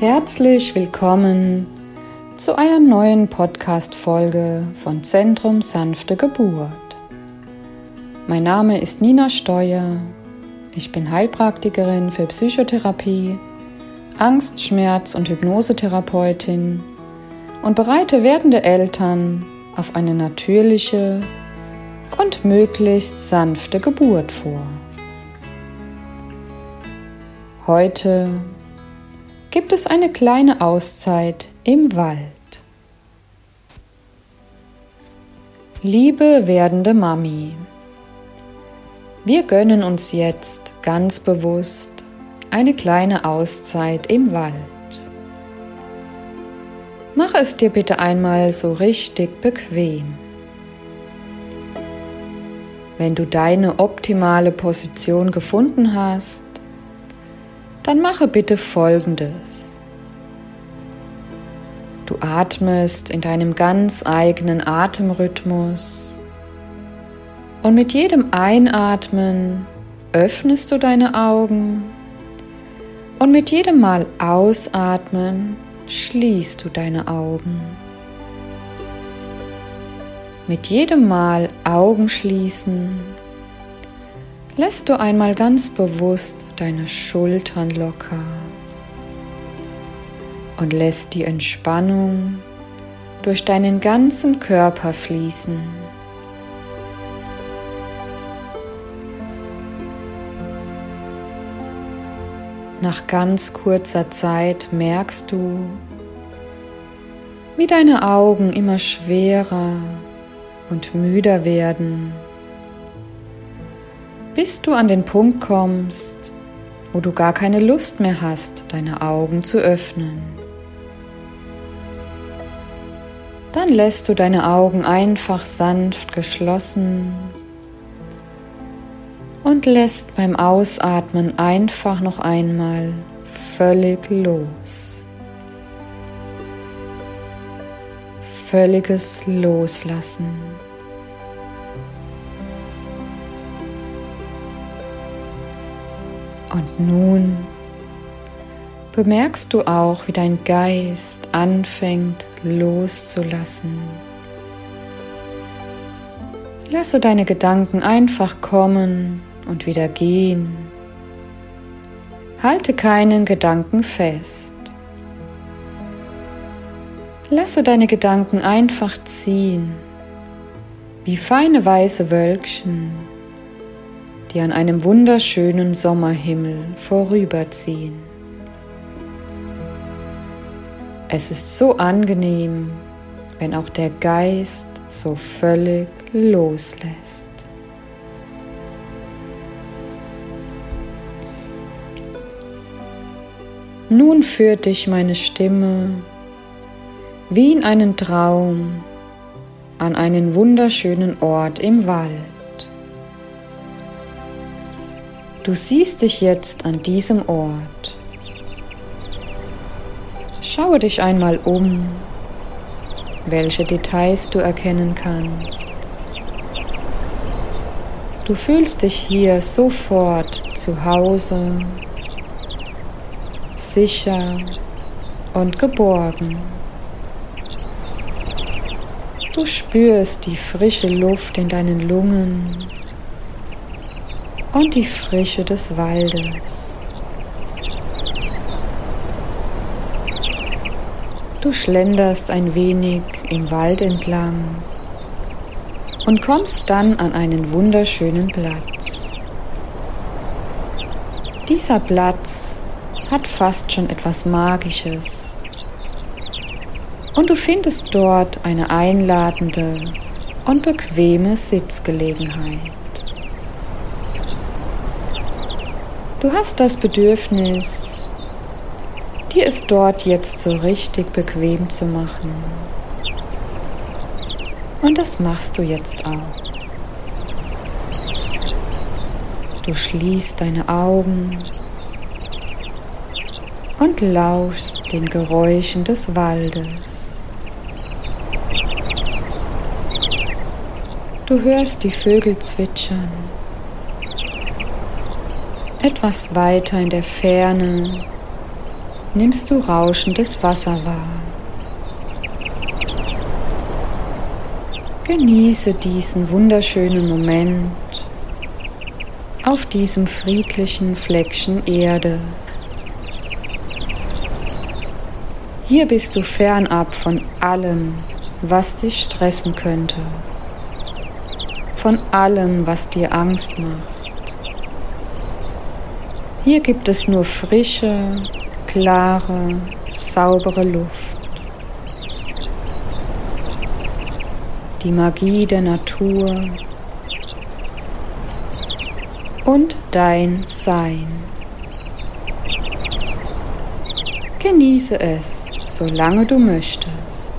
Herzlich willkommen zu einer neuen Podcast-Folge von Zentrum Sanfte Geburt. Mein Name ist Nina Steuer. Ich bin Heilpraktikerin für Psychotherapie, Angst-, Schmerz- und Hypnosetherapeutin und bereite werdende Eltern auf eine natürliche und möglichst sanfte Geburt vor. Heute gibt es eine kleine Auszeit im Wald. Liebe werdende Mami, wir gönnen uns jetzt ganz bewusst eine kleine Auszeit im Wald. Mach es dir bitte einmal so richtig bequem. Wenn du deine optimale Position gefunden hast, dann mache bitte Folgendes. Du atmest in deinem ganz eigenen Atemrhythmus und mit jedem Einatmen öffnest du deine Augen und mit jedem Mal ausatmen schließt du deine Augen. Mit jedem Mal Augen schließen lässt du einmal ganz bewusst deine Schultern locker und lässt die Entspannung durch deinen ganzen Körper fließen. Nach ganz kurzer Zeit merkst du, wie deine Augen immer schwerer und müder werden bis du an den Punkt kommst, wo du gar keine Lust mehr hast, deine Augen zu öffnen. Dann lässt du deine Augen einfach sanft geschlossen und lässt beim Ausatmen einfach noch einmal völlig los. Völliges Loslassen. Und nun bemerkst du auch, wie dein Geist anfängt loszulassen. Lasse deine Gedanken einfach kommen und wieder gehen. Halte keinen Gedanken fest. Lasse deine Gedanken einfach ziehen, wie feine weiße Wölkchen die an einem wunderschönen Sommerhimmel vorüberziehen. Es ist so angenehm, wenn auch der Geist so völlig loslässt. Nun führt dich meine Stimme wie in einen Traum an einen wunderschönen Ort im Wald. Du siehst dich jetzt an diesem Ort. Schaue dich einmal um, welche Details du erkennen kannst. Du fühlst dich hier sofort zu Hause, sicher und geborgen. Du spürst die frische Luft in deinen Lungen und die Frische des Waldes. Du schlenderst ein wenig im Wald entlang und kommst dann an einen wunderschönen Platz. Dieser Platz hat fast schon etwas Magisches und du findest dort eine einladende und bequeme Sitzgelegenheit. Du hast das Bedürfnis, dir es dort jetzt so richtig bequem zu machen. Und das machst du jetzt auch. Du schließt deine Augen und lauschst den Geräuschen des Waldes. Du hörst die Vögel zwitschern etwas weiter in der Ferne nimmst du rauschendes Wasser wahr. Genieße diesen wunderschönen Moment auf diesem friedlichen Fleckchen Erde. Hier bist du fernab von allem, was dich stressen könnte, von allem, was dir Angst macht. Hier gibt es nur frische, klare, saubere Luft. Die Magie der Natur und dein Sein. Genieße es, solange du möchtest.